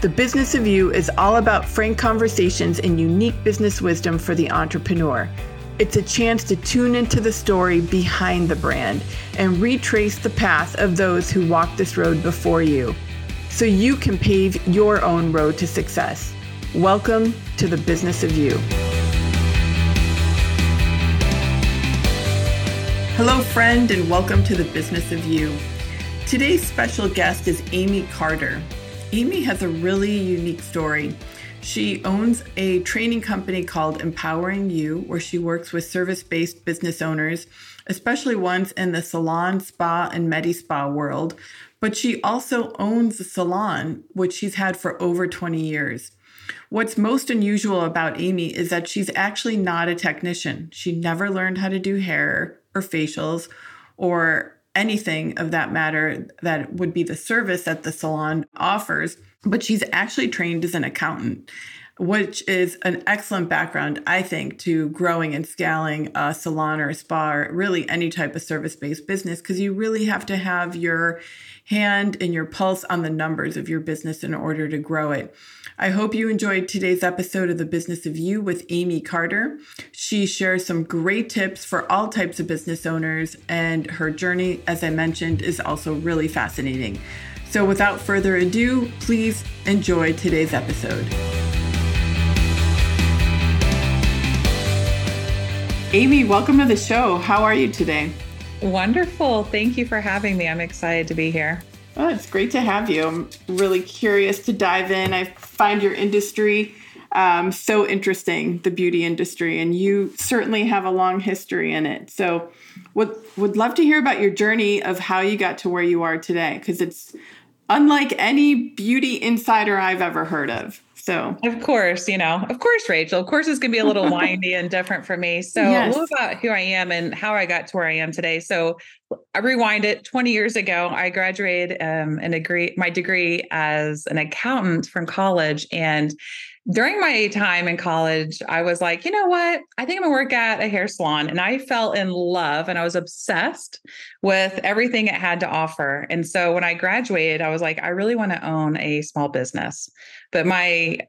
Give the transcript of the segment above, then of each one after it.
The Business of You is all about frank conversations and unique business wisdom for the entrepreneur. It's a chance to tune into the story behind the brand and retrace the path of those who walked this road before you so you can pave your own road to success. Welcome to the Business of You. Hello, friend, and welcome to the Business of You. Today's special guest is Amy Carter. Amy has a really unique story. She owns a training company called Empowering You, where she works with service based business owners, especially ones in the salon, spa, and medi spa world. But she also owns a salon, which she's had for over 20 years. What's most unusual about Amy is that she's actually not a technician. She never learned how to do hair or facials or anything of that matter that would be the service that the salon offers, but she's actually trained as an accountant, which is an excellent background, I think, to growing and scaling a salon or a spa or really any type of service based business, because you really have to have your hand and your pulse on the numbers of your business in order to grow it. I hope you enjoyed today's episode of The Business of You with Amy Carter. She shares some great tips for all types of business owners, and her journey, as I mentioned, is also really fascinating. So, without further ado, please enjoy today's episode. Amy, welcome to the show. How are you today? Wonderful. Thank you for having me. I'm excited to be here. Oh, it's great to have you. I'm really curious to dive in. I find your industry um, so interesting, the beauty industry, and you certainly have a long history in it. So, would would love to hear about your journey of how you got to where you are today, because it's unlike any beauty insider I've ever heard of. So, of course, you know, of course, Rachel, of course, it's going to be a little windy and different for me. So, yes. a little about who I am and how I got to where I am today. So, I rewind it 20 years ago. I graduated um, and degree, my degree as an accountant from college. And during my time in college, I was like, you know what? I think I'm gonna work at a hair salon. And I fell in love and I was obsessed with everything it had to offer. And so when I graduated, I was like, I really want to own a small business. But my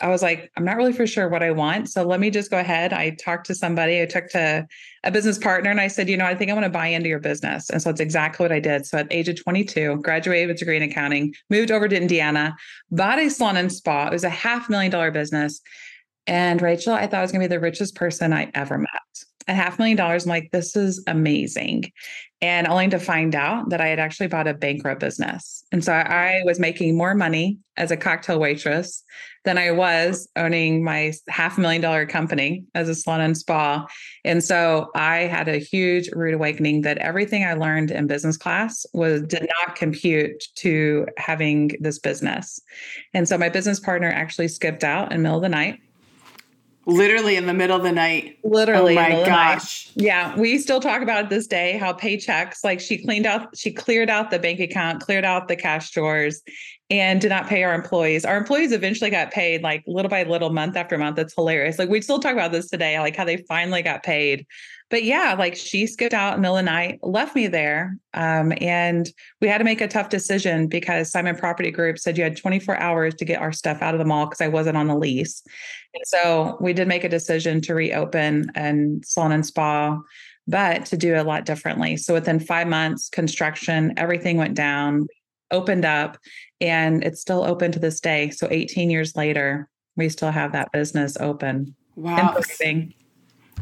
I was like, I'm not really for sure what I want. So let me just go ahead. I talked to somebody, I took to a business partner and I said, you know, I think I want to buy into your business. And so it's exactly what I did. So at age of 22, graduated with a degree in accounting, moved over to Indiana, bought a salon and spa. It was a half million dollar business. And Rachel, I thought I was going to be the richest person I ever met. A half million dollars. I'm like, this is amazing and only to find out that I had actually bought a bankrupt business. And so I was making more money as a cocktail waitress than I was owning my half million dollar company as a salon and spa. And so I had a huge rude awakening that everything I learned in business class was did not compute to having this business. And so my business partner actually skipped out in the middle of the night literally in the middle of the night. Literally. Oh my gosh. Yeah. We still talk about it this day how paychecks, like she cleaned out, she cleared out the bank account, cleared out the cash drawers, and did not pay our employees. Our employees eventually got paid like little by little, month after month. That's hilarious. Like we still talk about this today, like how they finally got paid but yeah, like she skipped out in the middle of the night, left me there. Um, and we had to make a tough decision because Simon Property Group said you had 24 hours to get our stuff out of the mall because I wasn't on the lease. And so we did make a decision to reopen and salon and spa, but to do a lot differently. So within five months, construction, everything went down, opened up, and it's still open to this day. So 18 years later, we still have that business open. Wow.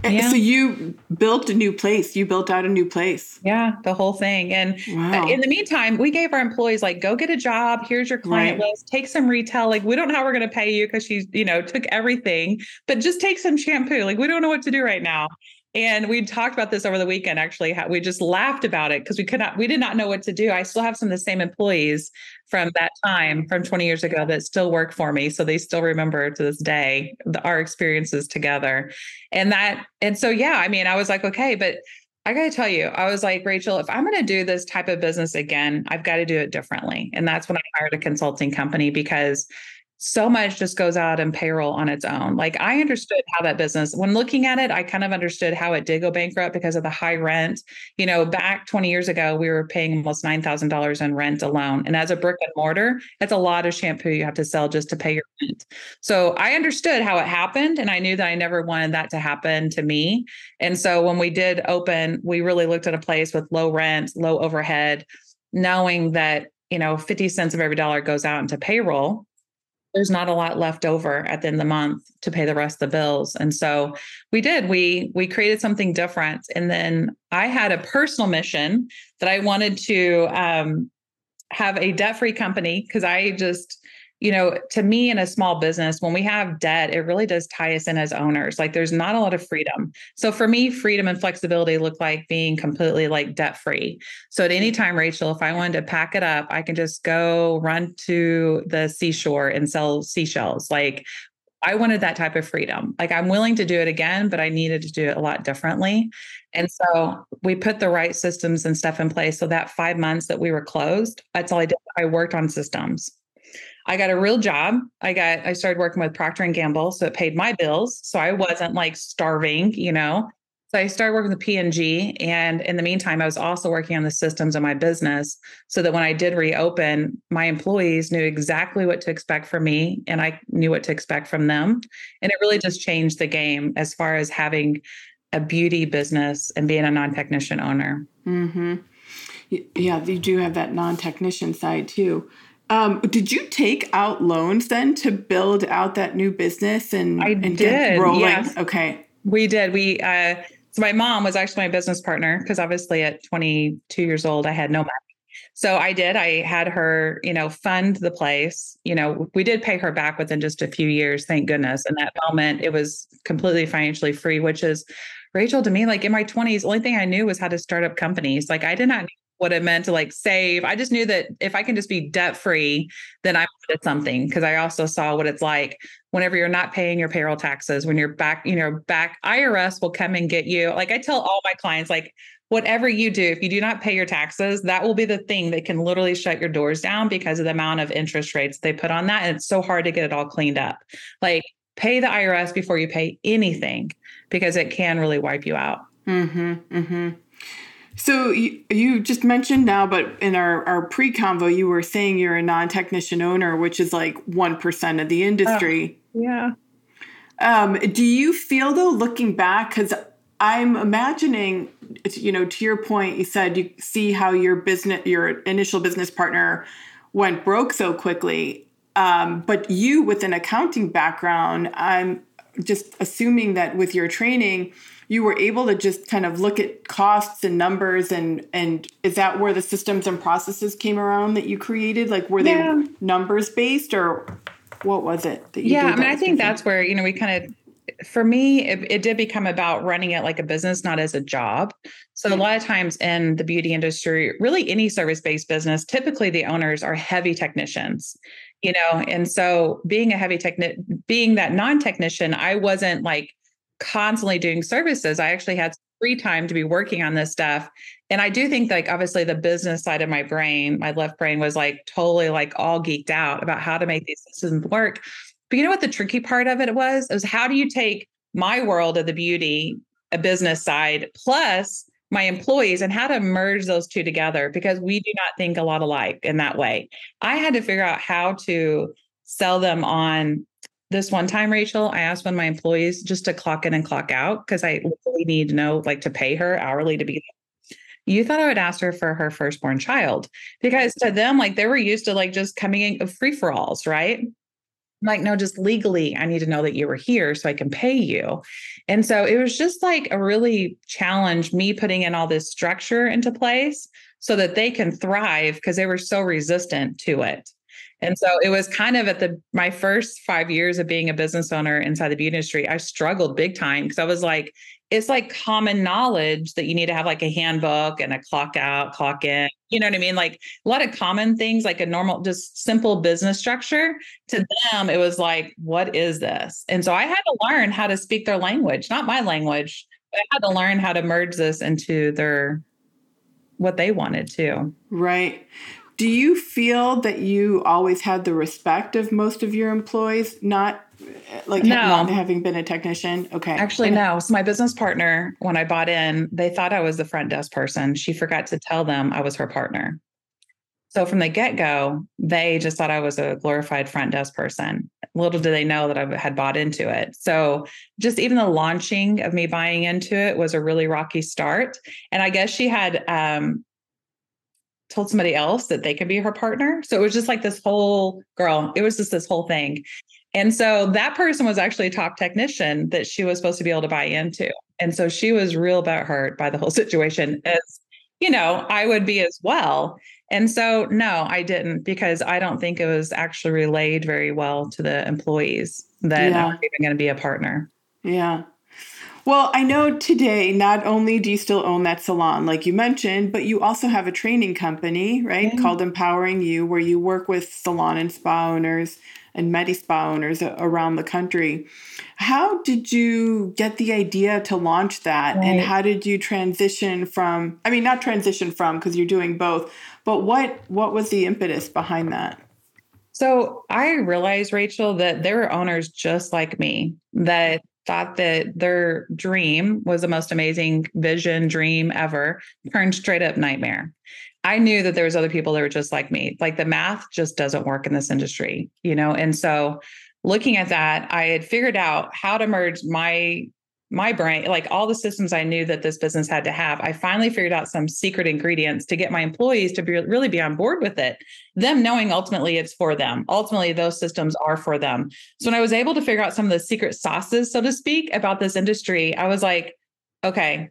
Yeah. So you built a new place. You built out a new place. Yeah, the whole thing. And wow. in the meantime, we gave our employees like, go get a job. Here's your client right. list. Take some retail. Like we don't know how we're going to pay you because she, you know, took everything. But just take some shampoo. Like we don't know what to do right now. And we talked about this over the weekend. Actually, we just laughed about it because we could not, we did not know what to do. I still have some of the same employees from that time, from 20 years ago, that still work for me. So they still remember to this day the, our experiences together. And that, and so yeah, I mean, I was like, okay, but I got to tell you, I was like, Rachel, if I'm going to do this type of business again, I've got to do it differently. And that's when I hired a consulting company because so much just goes out in payroll on its own. Like I understood how that business, when looking at it, I kind of understood how it did go bankrupt because of the high rent. You know, back 20 years ago, we were paying almost $9,000 in rent alone. And as a brick and mortar, it's a lot of shampoo you have to sell just to pay your rent. So I understood how it happened. And I knew that I never wanted that to happen to me. And so when we did open, we really looked at a place with low rent, low overhead, knowing that, you know, 50 cents of every dollar goes out into payroll there's not a lot left over at the end of the month to pay the rest of the bills. And so we did we we created something different. And then i had a personal mission that i wanted to um, have a debt free company because i just you know, to me in a small business, when we have debt, it really does tie us in as owners. Like there's not a lot of freedom. So for me, freedom and flexibility look like being completely like debt free. So at any time, Rachel, if I wanted to pack it up, I can just go run to the seashore and sell seashells. Like I wanted that type of freedom. Like I'm willing to do it again, but I needed to do it a lot differently. And so we put the right systems and stuff in place. So that five months that we were closed, that's all I did. I worked on systems. I got a real job. I got I started working with Procter and Gamble, so it paid my bills. So I wasn't like starving, you know. So I started working with P&G and in the meantime I was also working on the systems of my business so that when I did reopen, my employees knew exactly what to expect from me and I knew what to expect from them. And it really just changed the game as far as having a beauty business and being a non-technician owner. Mm-hmm. Yeah, you do have that non-technician side too. Um, did you take out loans then to build out that new business and, I and did, get rolling? Yes. Okay. We did. We uh so my mom was actually my business partner because obviously at 22 years old I had no money. So I did. I had her, you know, fund the place. You know, we did pay her back within just a few years, thank goodness. And that moment it was completely financially free, which is Rachel to me, like in my 20s, only thing I knew was how to start up companies. Like I did not what it meant to like save. I just knew that if I can just be debt free, then I did something because I also saw what it's like whenever you're not paying your payroll taxes, when you're back, you know, back, IRS will come and get you. Like I tell all my clients, like, whatever you do, if you do not pay your taxes, that will be the thing that can literally shut your doors down because of the amount of interest rates they put on that. And it's so hard to get it all cleaned up. Like, pay the IRS before you pay anything because it can really wipe you out. Mm-hmm. Mm-hmm. So you, you just mentioned now, but in our, our pre convo, you were saying you're a non technician owner, which is like 1% of the industry. Uh, yeah. Um, do you feel though, looking back, because I'm imagining, you know, to your point, you said you see how your business, your initial business partner went broke so quickly. Um, but you, with an accounting background, I'm just assuming that with your training, you were able to just kind of look at costs and numbers and and is that where the systems and processes came around that you created like were yeah. they numbers based or what was it that yeah i mean i think that's where you know we kind of for me it, it, did become about running it like a business not as a job so mm-hmm. a lot of times in the beauty industry really any service-based business typically the owners are heavy technicians you know and so being a heavy technic being that non-technician i wasn't like constantly doing services, I actually had free time to be working on this stuff. And I do think like obviously the business side of my brain, my left brain was like totally like all geeked out about how to make these systems work. But you know what the tricky part of it was? It was how do you take my world of the beauty, a business side, plus my employees and how to merge those two together because we do not think a lot alike in that way. I had to figure out how to sell them on this one time, Rachel, I asked one of my employees just to clock in and clock out because I really need to know, like, to pay her hourly to be there. You thought I would ask her for her firstborn child because to them, like, they were used to like just coming in uh, of free for alls, right? like, no, just legally, I need to know that you were here so I can pay you. And so it was just like a really challenge me putting in all this structure into place so that they can thrive because they were so resistant to it. And so it was kind of at the my first five years of being a business owner inside the beauty industry, I struggled big time because I was like, it's like common knowledge that you need to have like a handbook and a clock out, clock in. You know what I mean? Like a lot of common things, like a normal, just simple business structure. To them, it was like, what is this? And so I had to learn how to speak their language, not my language. But I had to learn how to merge this into their what they wanted to. Right. Do you feel that you always had the respect of most of your employees, not like no. not having been a technician? Okay. Actually, no. So my business partner, when I bought in, they thought I was the front desk person. She forgot to tell them I was her partner. So from the get go, they just thought I was a glorified front desk person. Little did they know that I had bought into it. So just even the launching of me buying into it was a really rocky start. And I guess she had um, told somebody else that they could be her partner. So it was just like this whole girl, it was just this whole thing. And so that person was actually a top technician that she was supposed to be able to buy into. And so she was real about hurt by the whole situation as, you know, I would be as well. And so no, I didn't because I don't think it was actually relayed very well to the employees that yeah. I'm even going to be a partner. Yeah. Well, I know today not only do you still own that salon, like you mentioned, but you also have a training company, right, mm-hmm. called Empowering You, where you work with salon and spa owners and Medi Spa owners around the country. How did you get the idea to launch that? Right. And how did you transition from, I mean, not transition from, because you're doing both, but what what was the impetus behind that? So I realized, Rachel, that there were owners just like me that thought that their dream was the most amazing vision dream ever turned straight up nightmare. I knew that there was other people that were just like me. Like the math just doesn't work in this industry you know? And so looking at that i had figured out how to merge my my brain, like all the systems I knew that this business had to have, I finally figured out some secret ingredients to get my employees to be, really be on board with it. Them knowing ultimately it's for them. Ultimately, those systems are for them. So when I was able to figure out some of the secret sauces, so to speak, about this industry, I was like, okay,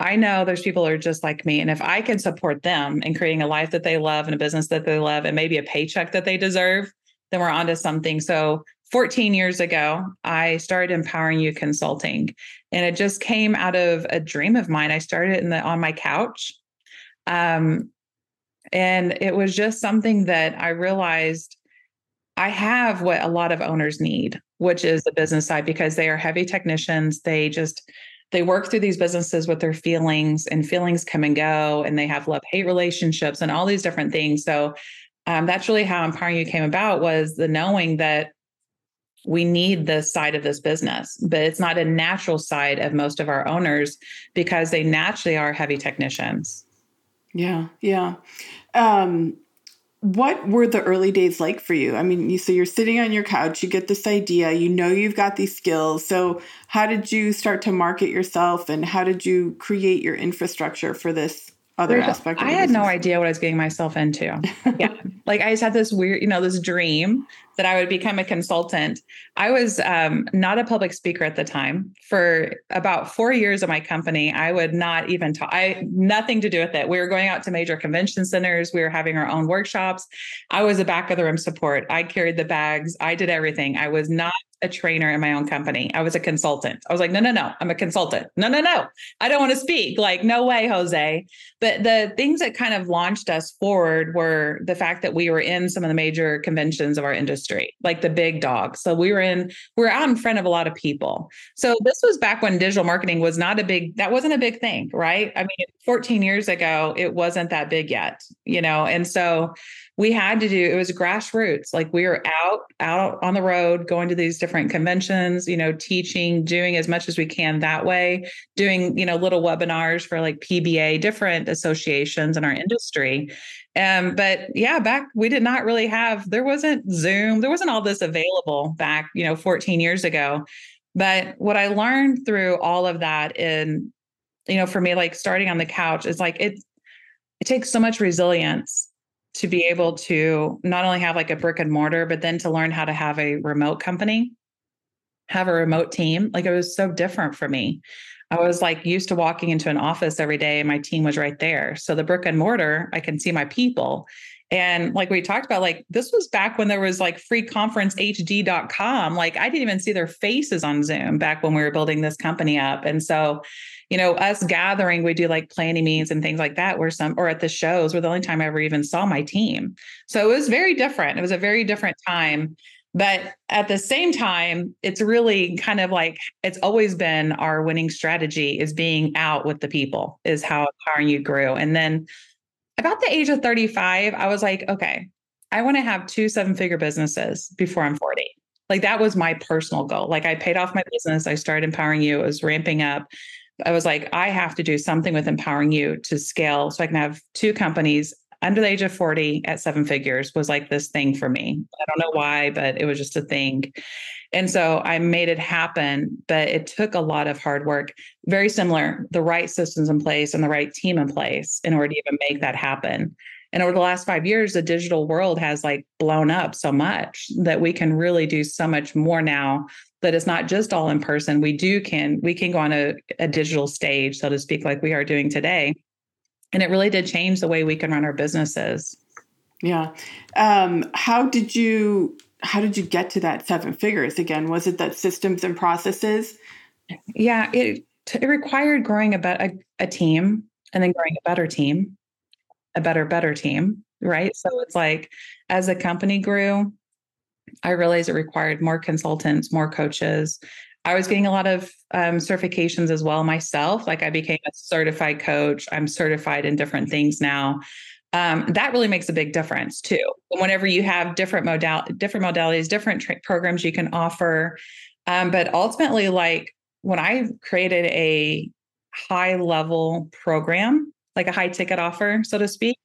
I know there's people who are just like me. And if I can support them in creating a life that they love and a business that they love and maybe a paycheck that they deserve, then we're onto something. So 14 years ago, I started Empowering You Consulting, and it just came out of a dream of mine. I started in the on my couch, um, and it was just something that I realized I have what a lot of owners need, which is the business side, because they are heavy technicians. They just they work through these businesses with their feelings, and feelings come and go, and they have love hate relationships and all these different things. So um, that's really how empowering you came about was the knowing that we need this side of this business, but it's not a natural side of most of our owners because they naturally are heavy technicians. Yeah, yeah. Um, what were the early days like for you? I mean, you so you're sitting on your couch, you get this idea, you know you've got these skills. So, how did you start to market yourself and how did you create your infrastructure for this other aspect. I had no idea what I was getting myself into. yeah. like I just had this weird, you know, this dream that I would become a consultant. I was um, not a public speaker at the time. For about four years of my company, I would not even talk. I nothing to do with it. We were going out to major convention centers. We were having our own workshops. I was a back of the room support. I carried the bags. I did everything. I was not a trainer in my own company. I was a consultant. I was like, no, no, no, I'm a consultant. No, no, no, I don't want to speak. Like, no way, Jose. But the things that kind of launched us forward were the fact that we were in some of the major conventions of our industry, like the big dogs. So we were in, we were out in front of a lot of people. So this was back when digital marketing was not a big, that wasn't a big thing, right? I mean, 14 years ago, it wasn't that big yet, you know? And so we had to do it was grassroots. Like we were out out on the road going to these different conventions you know teaching doing as much as we can that way doing you know little webinars for like pba different associations in our industry. Um but yeah back we did not really have there wasn't zoom there wasn't all this available back you know 14 years ago. But what i learned through all of that in you know for me like starting on the couch is like it it takes so much resilience to be able to not only have like a brick and mortar, but then to learn how to have a remote company, have a remote team. Like it was so different for me. I was like used to walking into an office every day and my team was right there. So the brick and mortar, I can see my people. And like we talked about, like this was back when there was like freeconferencehd.com. Like I didn't even see their faces on Zoom back when we were building this company up. And so, you know, us gathering, we do like planning meetings and things like that, where some or at the shows were the only time I ever even saw my team. So it was very different. It was a very different time. But at the same time, it's really kind of like it's always been our winning strategy is being out with the people, is how Empowering You grew. And then about the age of 35, I was like, okay, I want to have two seven figure businesses before I'm 40. Like that was my personal goal. Like I paid off my business, I started empowering you, it was ramping up. I was like, I have to do something with empowering you to scale so I can have two companies under the age of 40 at seven figures was like this thing for me. I don't know why, but it was just a thing. And so I made it happen, but it took a lot of hard work. Very similar, the right systems in place and the right team in place in order to even make that happen. And over the last five years, the digital world has like blown up so much that we can really do so much more now that it's not just all in person. We do can we can go on a, a digital stage, so to speak, like we are doing today and it really did change the way we can run our businesses. Yeah. Um, how did you how did you get to that seven figures again? Was it that systems and processes? Yeah it it required growing a, a, a team and then growing a better team a better better team right? So it's like as the company grew i realized it required more consultants more coaches I was getting a lot of um, certifications as well myself. Like I became a certified coach. I'm certified in different things now. Um, that really makes a big difference too. Whenever you have different modal different modalities, different tra- programs you can offer, um, but ultimately, like when I created a high level program, like a high ticket offer, so to speak,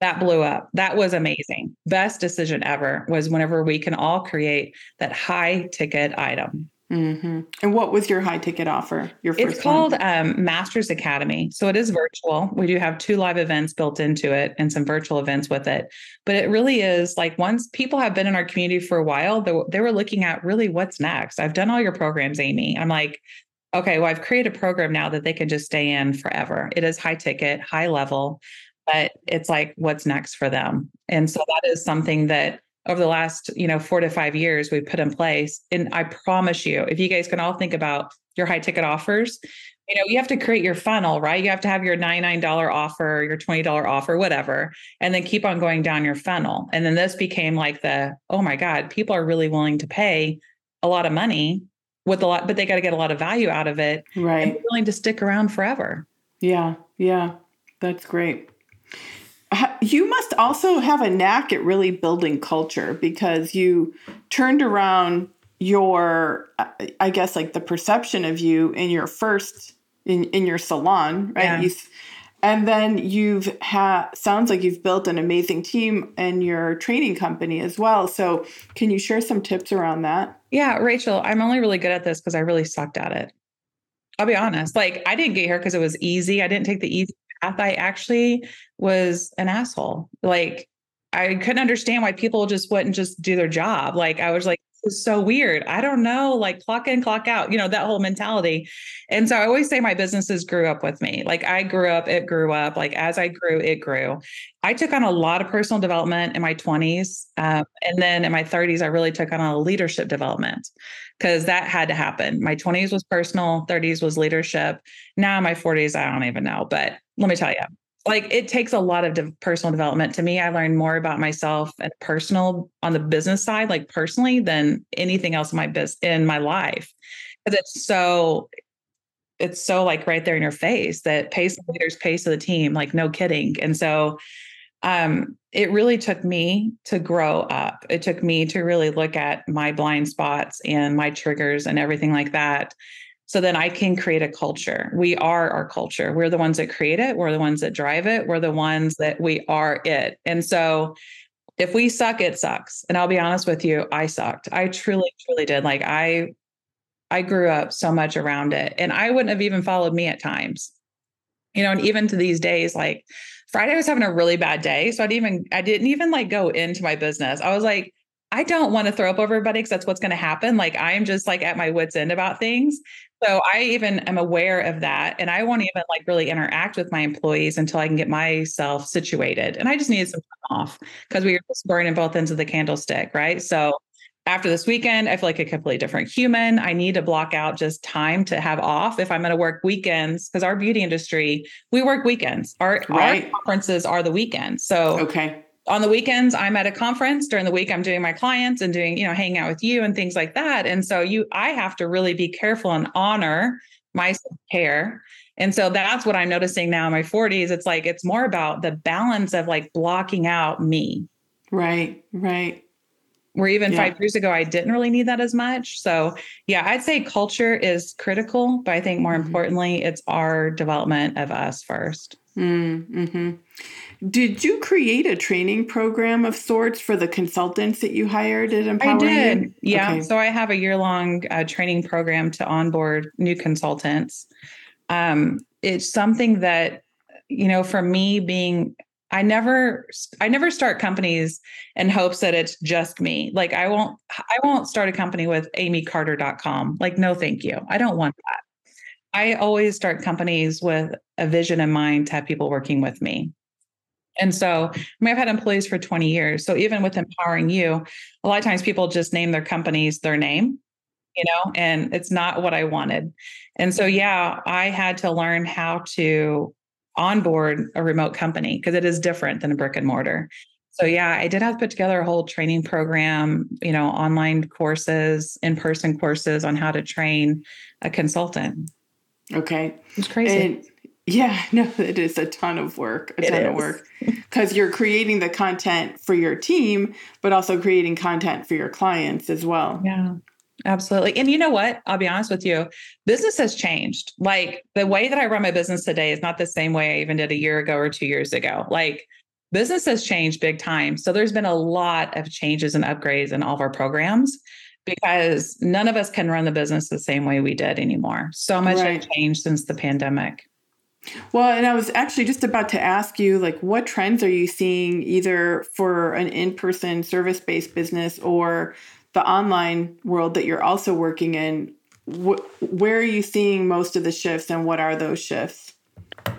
that blew up. That was amazing. Best decision ever was whenever we can all create that high ticket item. Mm-hmm. And what was your high ticket offer? Your first it's called um, Masters Academy. So it is virtual. We do have two live events built into it and some virtual events with it. But it really is like once people have been in our community for a while, they, they were looking at really what's next. I've done all your programs, Amy. I'm like, okay, well, I've created a program now that they can just stay in forever. It is high ticket, high level, but it's like what's next for them. And so that is something that over the last you know four to five years we've put in place. And i promise you if you guys can all think about your high ticket offers you know you have to create your funnel right? You have to have your $99 offer your $20 offer whatever and then keep on going down your funnel. And then this became like the oh my god people are really willing to pay a lot of money with a lot but they got to get a lot of value out of it right. willing to stick around forever. Yeah yeah that's great you must also have a knack at really building culture because you turned around your uh, i guess like the perception of you in your first in in your salon right? Yeah. you, and then you've had sounds like you've built an amazing team in your training company as well. So can you share some tips around that? Yeah rachel i'm only really good at this because i really sucked at it. I'll be honest like i didn't get here because it was easy. I didn't take the easy I actually was an asshole. Like I couldn't understand why people just wouldn't just do their job. Like I was like, this is so weird. I don't know, like clock in, clock out, you know, that whole mentality. And so I always say my businesses grew up with me. Like I grew up, it grew up. Like as I grew, it grew. I took on a lot of personal development in my 20s. Um, and then in my 30s, I really took on a leadership development because that had to happen. My 20s was personal, 30s was leadership. Now, my 40s, I don't even know. But let me tell you, like it takes a lot of de- personal development. To me, I learned more about myself and personal on the business side, like personally, than anything else in my business in my life. Because it's so it's so like right there in your face that pace the leaders pace of the team, like no kidding. And so um, it really took me to grow up. It took me to really look at my blind spots and my triggers and everything like that. So then I can create a culture. We are our culture. We're the ones that create it. We're the ones that drive it. We're the ones that we are it. And so if we suck, it sucks. And I'll be honest with you, I sucked. I truly, truly did. Like I I grew up so much around it. And I wouldn't have even followed me at times. You know, and even to these days, like Friday I was having a really bad day. So I didn't even I didn't even like go into my business. I was like, I don't want to throw up over everybody because that's what's going to happen. Like I'm just like at my wits end about things. So I even am aware of that. And I won't mm-hmm. even like really interact with my employees until I can get myself situated. And I just needed some time off because we were just burning both ends of the candlestick. Right. So after this weekend, I feel like a completely different human. I need to block out just time to have off if I'm going to work weekends because our beauty industry, we work weekends. Our, right. our conferences are the weekends. So okay on the weekends i'm at a conference during the week i'm doing my clients and doing you know hanging out with you and things like that. And so you i have to really be careful and honor my care and so that's what i'm noticing now in my 40s it's like it's more about the balance of like blocking out me. Right right. Where even yeah. five years ago i didn't really need that as much. So yeah i'd say culture is critical but i think more mm-hmm. importantly it's our development of us first. Mm-hmm. Did you create a training program of sorts for the consultants that you hired at Empower? I did. Yeah. Okay. So I have a year long uh, training program to onboard new consultants. Um, it's something that, you know, for me being I never I never start companies in hopes that it's just me. Like I won't I won't start a company with amycarter.com. Like no thank you. I don't want that. I always start companies with a vision in mind to have people working with me. And so, I mean, I've had employees for 20 years. So even with empowering you, a lot of times people just name their companies their name, you know, and it's not what I wanted. And so, yeah, I had to learn how to onboard a remote company because it is different than a brick and mortar. So yeah, I did have to put together a whole training program, you know, online courses, in-person courses on how to train a consultant. Okay. It's crazy. And yeah, no, it is a ton of work, a it ton is. of work. Because you're creating the content for your team, but also creating content for your clients as well. Yeah, absolutely. And you know what? I'll be honest with you, business has changed. Like the way that I run my business today is not the same way I even did a year ago or two years ago. Like business has changed big time. So there's been a lot of changes and upgrades in all of our programs because none of us can run the business the same way we did anymore. So much right. has changed since the pandemic. Well, and I was actually just about to ask you, like, what trends are you seeing either for an in person service based business or the online world that you're also working in? Wh- where are you seeing most of the shifts and what are those shifts?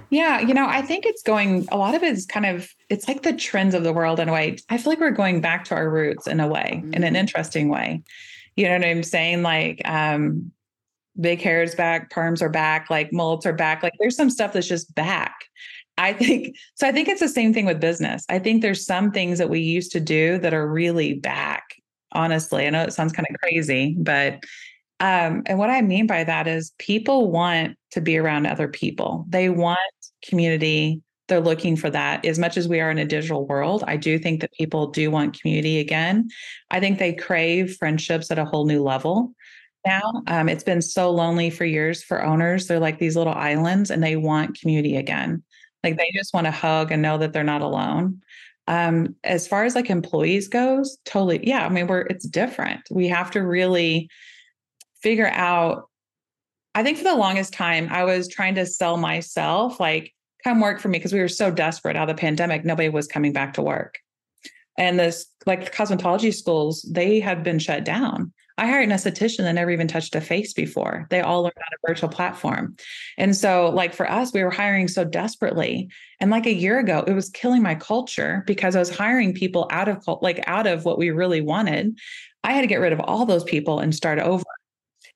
Yeah, you know, I think it's going, a lot of it is kind of, it's like the trends of the world in a way. I feel like we're going back to our roots in a way, mm-hmm. in an mm-hmm. interesting way. You know what I'm saying? Like, um, big hair is back, perms are back, like mullets are back. Like there's some stuff that's just back. I think so. I think it's the same thing with business. I think there's some things that we used to do that are really back. Honestly, I know it sounds kind of crazy, but um, and what I mean by that is people want to be around other people. They want community. They're looking for that as much as we are in a digital world. I do think that people do want community again. I think they crave friendships at a whole new level now. Um, it's been so lonely for years for owners. They're like these little islands and they want community again. Like they just want to hug and know that they're not alone. Um, as far as like employees goes, totally. Yeah. I mean, we're, it's different. We have to really figure out. I think for the longest time, I was trying to sell myself, like, come work for me because we were so desperate out of the pandemic. Nobody was coming back to work. And this, like cosmetology schools, they had been shut down. I hired an esthetician that never even touched a face before. They all learned on a virtual platform. And so, like for us, we were hiring so desperately. And like a year ago, it was killing my culture because I was hiring people out of like out of what we really wanted. I had to get rid of all those people and start over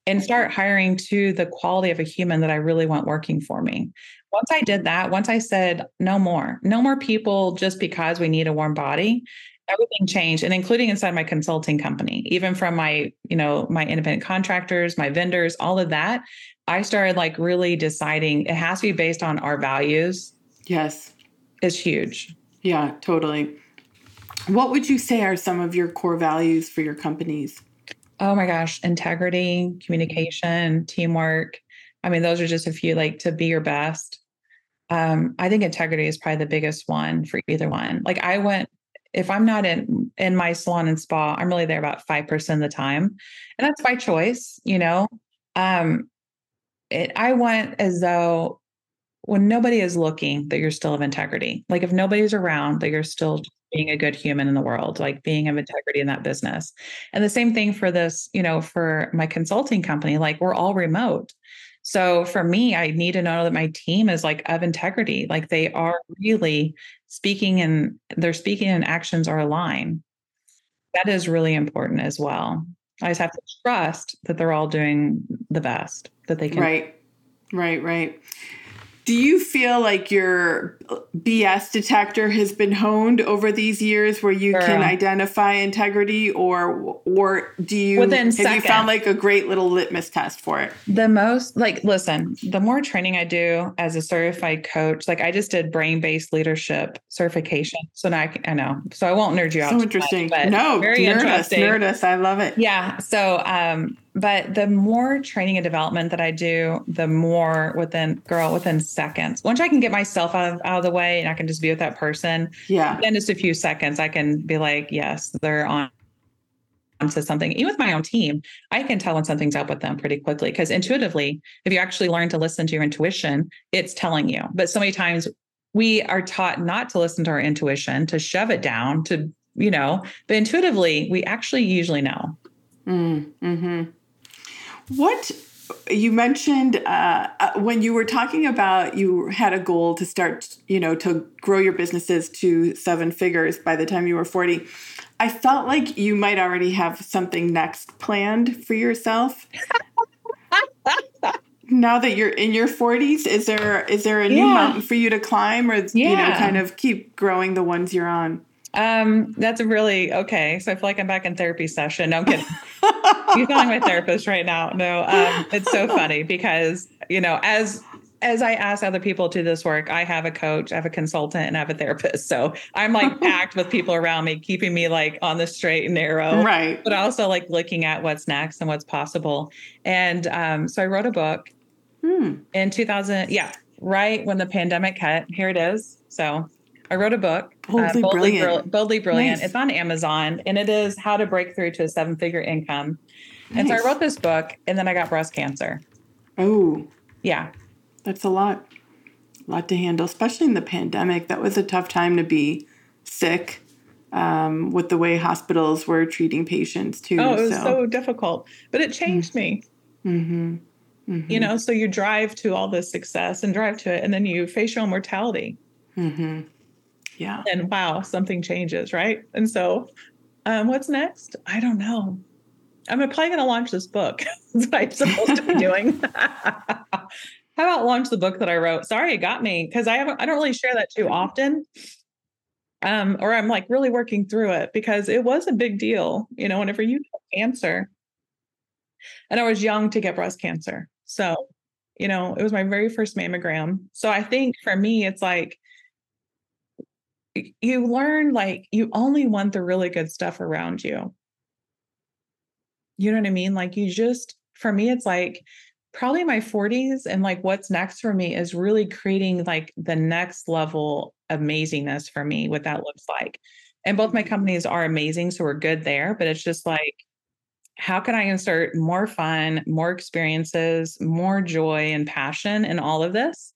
and start hiring to the quality of a human that I really want working for me. Once I did that, once I said, no more, no more people just because we need a warm body everything changed and including inside my consulting company even from my you know my independent contractors my vendors all of that i started like really deciding it has to be based on our values. Yes. It's huge. Yeah totally. What would you say are some of your core values for your companies? Oh my gosh integrity communication teamwork. I mean those are just a few like to be your best. Um, I think integrity is probably the biggest one for either one. Like I went if I'm not in in my salon and spa, I'm really there about 5% of the time. And that's by choice, you know. Um it, I want as though when nobody is looking that you're still of integrity. Like if nobody's around that you're still being a good human in the world, like being of integrity in that business. And the same thing for this, you know, for my consulting company, like we're all remote. So for me, I need to know that my team is like of integrity, like they are really speaking and their speaking and actions are aligned. That is really important as well. I just have to trust that they're all doing the best that they can. Right, right, right. Do you feel like your BS detector has been honed over these years where you can identify integrity or or do you Within have seconds. you found like a great little litmus test for it? The most like listen, the more training I do as a certified coach, like I just did brain-based leadership certification. So now I, can, I know. So I won't nerd you out. So interesting. Much, no, very nerd interesting. Us, nerd us. I love it. Yeah. So um but the more training and development that I do, the more within girl within seconds. Once I can get myself out of, out of the way and I can just be with that person, yeah. Then just a few seconds, I can be like, yes, they're on to something. Even with my own team, I can tell when something's up with them pretty quickly because intuitively, if you actually learn to listen to your intuition, it's telling you. But so many times we are taught not to listen to our intuition, to shove it down, to you know, but intuitively, we actually usually know. Mm, hmm what you mentioned uh, uh, when you were talking about you had a goal to start, you know, to grow your businesses to seven figures by the time you were 40. I felt like you might already have something next planned for yourself. now that you're in your 40s, is there is there a new yeah. mountain for you to climb or yeah. you know kind of keep growing the ones you're on? Um, that's a really okay. So I feel like I'm back in therapy session. No, I'm kidding. you feeling my therapist right now? No, um, it's so funny because you know, as as I ask other people to do this work, I have a coach, I have a consultant, and I have a therapist. So I'm like packed with people around me, keeping me like on the straight and narrow, right? But also like looking at what's next and what's possible. And um, so I wrote a book hmm. in 2000. Yeah, right when the pandemic hit. Here it is. So I wrote a book, Boldly, uh, Boldly Brilliant. Boldly Brilliant. Nice. It's on Amazon and it is how to break through to a seven figure income. Nice. And so I wrote this book and then I got breast cancer. Oh. Yeah. That's a lot. A lot to handle, especially in the pandemic. That was a tough time to be sick um, with the way hospitals were treating patients too. Oh, it was so, so difficult, but it changed mm-hmm. me. Mm-hmm. Mm-hmm. You know, so you drive to all this success and drive to it, and then you face your own mortality. Mm-hmm. Yeah. And wow, something changes, right? And so, um, what's next? I don't know. I'm probably going to launch this book. That's what I'm supposed to be doing. How about launch the book that I wrote? Sorry, it got me because I haven't. I don't really share that too often. Um, or I'm like really working through it because it was a big deal. You know, whenever you get cancer, and I was young to get breast cancer, so you know, it was my very first mammogram. So I think for me, it's like you learn like you only want the really good stuff around you. You know what I mean? Like you just, for me, it's like probably my 40s and like what's next for me is really creating like the next level amazingness for me, what that looks like. And both my mm-hmm. companies are amazing. So we're good there, but it's just like, how can I insert more fun, more experiences, more joy and passion in all of this?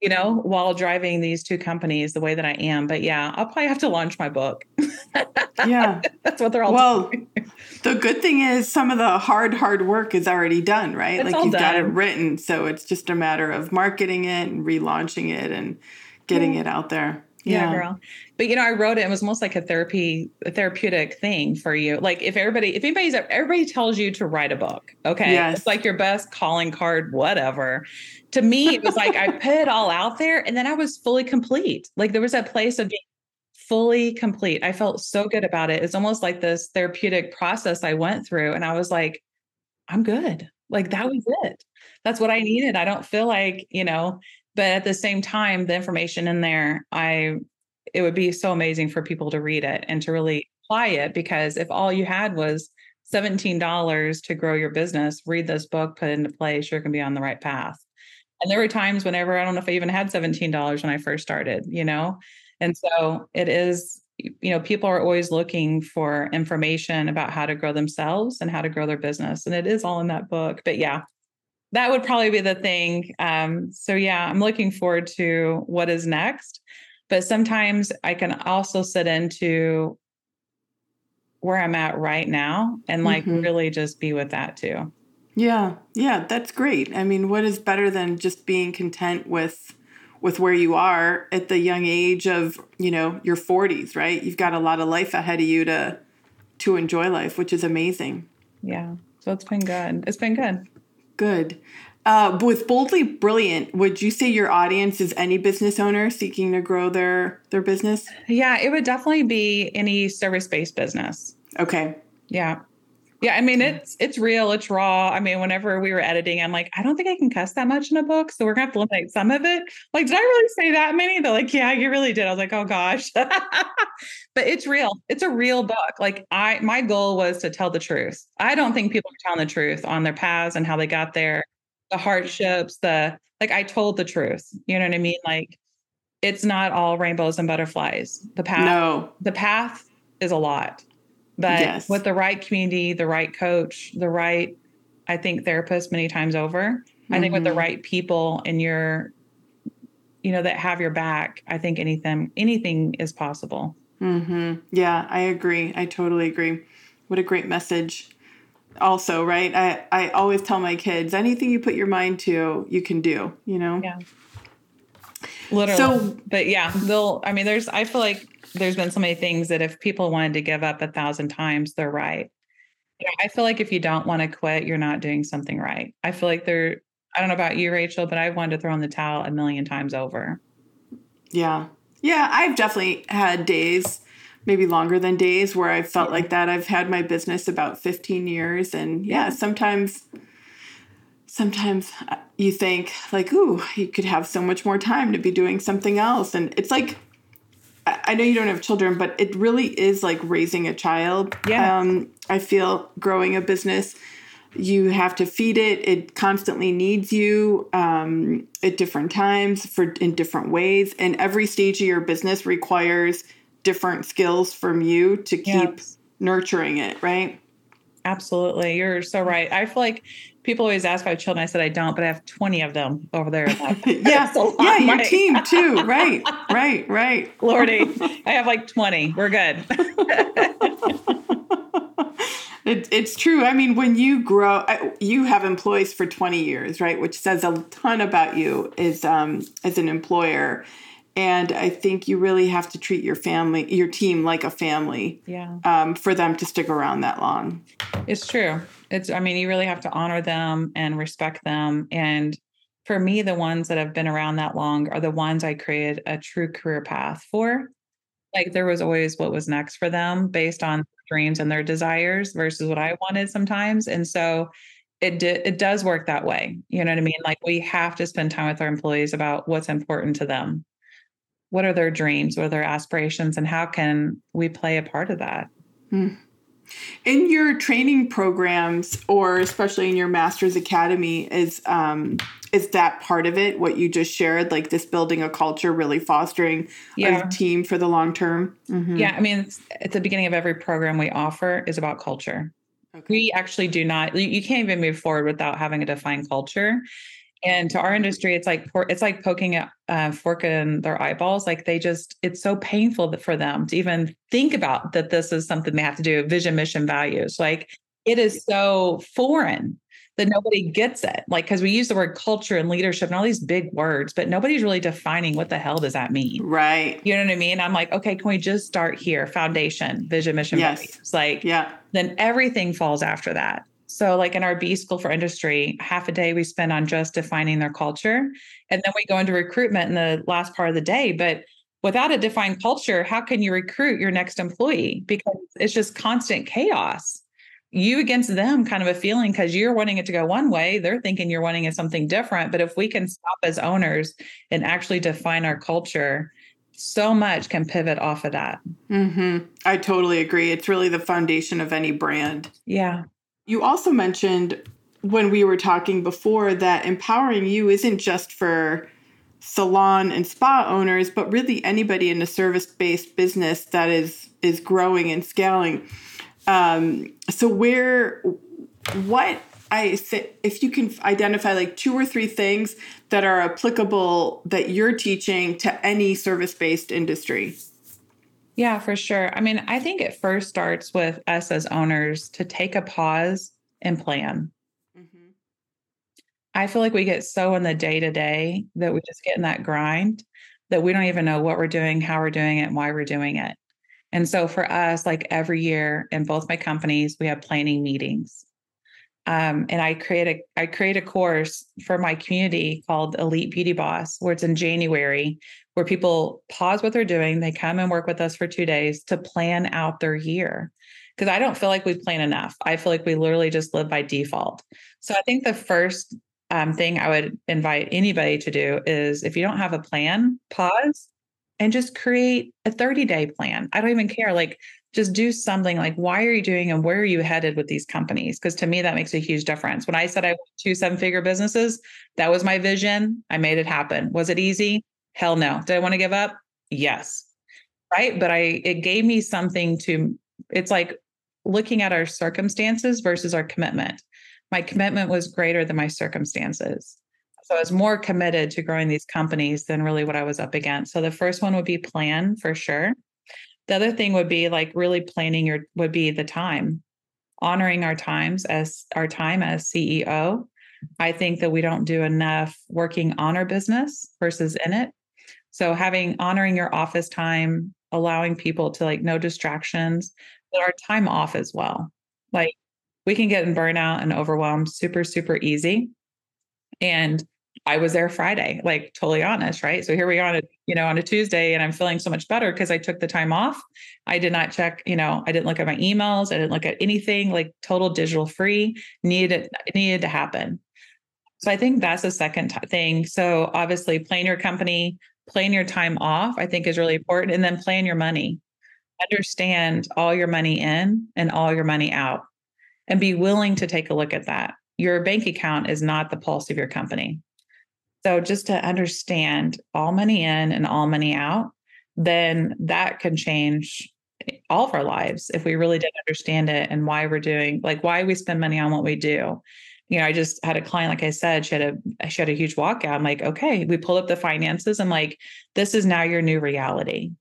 You know, while driving these two companies the way that I am. But yeah, I'll probably have to launch my book. yeah. That's what they're all Well, the good thing is some of the hard, hard work is already done, right? It's like you've done. got it written. So it's just a matter of marketing it and relaunching it and getting yeah. it out there. Yeah. yeah, girl. But you know, I wrote it. It was almost like a therapy, a therapeutic thing for you. Like if everybody, if anybody's, everybody tells you to write a book, okay, yes. it's like your best calling card, whatever. To me, it was like I put it all out there, and then I was fully complete. Like there was that place of being fully complete. I felt so good about it. It's almost like this therapeutic process I went through, and I was like, I'm good. Like that was it. That's what I needed. I don't feel like you know but at the same time the information in there i it would be so amazing for people to read it and to really apply it because if all you had was $17 to grow your business read this book put it into place you're going to be on the right path. And there were times whenever i don't know if i even had $17 when i first started you know? And so it is you know people are always looking for information about how to grow themselves and how to grow their business and it is all in that book but yeah that would probably be the thing. Um, so yeah, I'm looking forward to what is next. But sometimes I can also sit into where I'm at right now and like mm-hmm. really just be with that too. Yeah. Yeah, that's great. I mean, what is better than just being content with with where you are at the young age of, you know, your 40s, right? You've got a lot of life ahead of you to to enjoy life, which is amazing. Yeah. So it's been good. It's been good. Good. Uh, with boldly brilliant, would you say your audience is any business owner seeking to grow their their business? Yeah, it would definitely be any service based business. Okay. Yeah. Yeah, I mean it's it's real, it's raw. I mean, whenever we were editing, I'm like, I don't think I can cuss that much in a book, so we're gonna have to eliminate some of it. Like, did I really say that many? They're like, yeah, you really did. I was like, oh gosh, but it's real. It's a real book. Like, I my goal was to tell the truth. I don't think people are telling the truth on their paths and how they got there, the hardships, the like. I told the truth. You know what I mean? Like, it's not all rainbows and butterflies. The path, no, the path is a lot but yes. with the right community, the right coach, the right, I think, therapist many times over, mm-hmm. I think with the mm-hmm. right people in your, you know, that have your back, I think anything, anything is possible. Mm-hmm. Yeah, I agree. I totally agree. What a great message. Also, right? I, I always tell my kids anything you put your mind to, you can do, you know? Yeah. Literally. So, but yeah, they'll, I mean, there's, I feel like there's been so many things that if people wanted to give up a thousand times, they're right. I feel like if you don't want to quit, you're not doing something right. I feel like they're, I don't know about you, Rachel, but I've wanted to throw in the towel a million times over. Yeah. Yeah. I've definitely had days, maybe longer than days, where I've felt like that. I've had my business about 15 years. And yeah, sometimes, sometimes uh, you think like, ooh, you could have so much more time to be doing something else. And it's like, I know you don't have children, but it really is like raising a child. Yeah. Um, I feel growing a business, you have to feed it. It constantly needs you um, at different times for in different ways, and every stage of your business requires different skills from you to keep nurturing it. Right. Absolutely, you're so right. I feel like people always ask if I have children. I said I don't, but I have 20 of them over there. yeah. yeah, your team too. Right, right, right. Lordy, I have like 20. We're good. it, it's true. I mean, when you grow, you have employees for 20 years, right? Which says a ton about you as, um, as an employer. And I think you really have to treat your family, your team like a family. Yeah. Um, for them to stick around that long. It's true. It's, I mean, you really have to honor them and respect them. And for me, the ones that have been around that long are the ones I created a true career path for. Like there was always what was next for them based on dreams and their desires versus what I wanted sometimes. And so it it does work that way. You know what I mean? Like we have to spend time with our employees about what's important to them what are their dreams what are their aspirations and how can we play a part of that mm. in your training programs or especially in your master's academy is um, is that part of it what you just shared like this building a culture really fostering yeah. a team for the long term mm-hmm. yeah i mean at the beginning of every program we offer is about culture okay. we actually do not you can't even move forward without having a defined culture and to our industry it's like it's like poking a uh, fork in their eyeballs. Like they just it's so painful for them to even think about that this is something they have to do vision mission values. Like it is so foreign that nobody gets it. Like because we use the word culture and leadership and all these big words but nobody's really defining what the hell does that mean. Right. You know what i mean? I'm like okay can we just start here? Foundation vision mission yes. values. Like yeah. then everything falls after that so, like in our B School for Industry, half a day we spend on just defining their culture. And then we go into recruitment in the last part of the day. But without a defined culture, how can you recruit your next employee? Because it's just constant chaos. You against them kind of a feeling because you're wanting it to go one way, they're thinking you're wanting it something different. But if we can stop as owners and actually define our culture, so much can pivot off of that. Mm-hmm. I totally agree. It's really the foundation of any brand. Yeah. You also mentioned when we were talking before that empowering you isn't just for salon and spa owners, but really anybody in a service-based business that is is growing and scaling. Um, so where what I if you can identify like two or three things that are applicable that you're teaching to any service-based industry. Yeah, for sure. I mean, I think it first starts with us as owners to take a pause and plan. Mm-hmm. I feel like we get so in the day to day that we just get in that grind that we don't even know what we're doing, how we're doing it, and why we're doing it. And so for us, like every year in both my companies, we have planning meetings. Um, and I create a I create a course for my community called Elite Beauty Boss, where it's in January, where people pause what they're doing, they come and work with us for two days to plan out their year. Because I don't feel like we plan enough. I feel like we literally just live by default. So I think the first um, thing I would invite anybody to do is if you don't have a plan, pause and just create a 30 day plan. I don't even care. Like just do something like why are you doing and where are you headed with these companies because to me that makes a huge difference when i said i want two seven figure businesses that was my vision i made it happen was it easy hell no. Did i want to give up? Yes. Right? But i it gave me something to it's like looking at our circumstances versus our commitment. My commitment was greater than my circumstances. So i was more committed to growing these companies than really what i was up against. So the first one would be plan for sure. The other thing would be like really planning your would be the time, honoring our times as our time as CEO. I think that we don't do enough working on our business versus in it. So having honoring your office time, allowing people to like no distractions, but our time off as well. Like we can get in burnout and overwhelmed super, super easy. And I was there Friday, like totally honest, right? So here we are on a, you know, on a Tuesday and I'm feeling so much better because I took the time off. I did not check, you know, I didn't look at my emails, I didn't look at anything like total digital free needed needed to happen. So I think that's the second t- thing. So obviously plan your company, plan your time off, I think is really important and then plan your money. Understand all your money in and all your money out and be willing to take a look at that. Your bank account is not the pulse of your company so just to understand all money in and all money out, then that can change all of our lives if we really did understand it and why we're doing like why we spend money on what we do. You know, I just had a client, like I said, she had a she had a huge walkout. I'm like, okay, we pull up the finances. I'm like, this is now your new reality.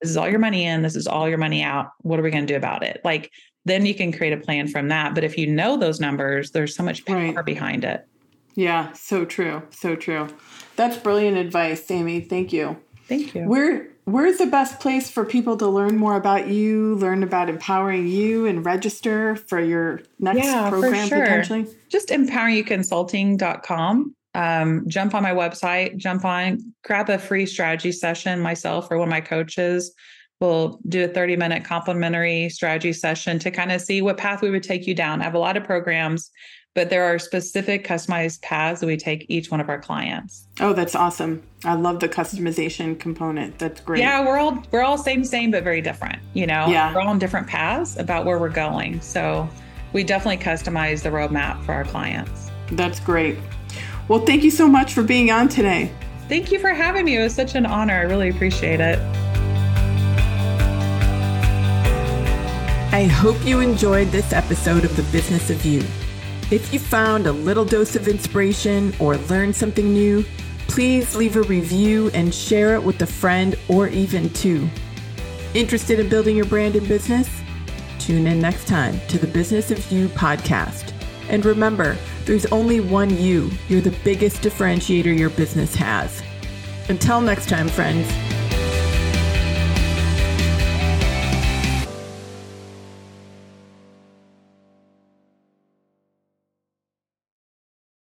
This is all your money in, this is all your money out. What are we going to do about it? Like then you can create a plan from that. But if you know those numbers, there's so much power right. behind it. Yeah, so true. So true. That's brilliant advice, Amy. Thank you. Thank you. Where where's the best place for people to learn more about you, learn about empowering you and register for your next yeah, program sure. potentially? Just empoweryouconsulting.com. Um, jump on my website, jump on, grab a free strategy session myself or one of my coaches. We'll do a 30 minute complimentary strategy session to kind of see what path we would take you down. I have a lot of programs but there are specific customized paths that we take each one of our clients. Oh, that's awesome. I love the customization component. That's great. Yeah, we're all we're all same same but very different, you know. Yeah. We're all on different paths about where we're going. So we definitely customize the roadmap for our clients. That's great. Well, thank you so much for being on today. Thank you for having me. It was such an honor. I really appreciate it. I hope you enjoyed this episode of The Business of You. If you found a little dose of inspiration or learned something new, please leave a review and share it with a friend or even two. Interested in building your brand and business? Tune in next time to the Business of You podcast. And remember, there's only one you. You're the biggest differentiator your business has. Until next time, friends.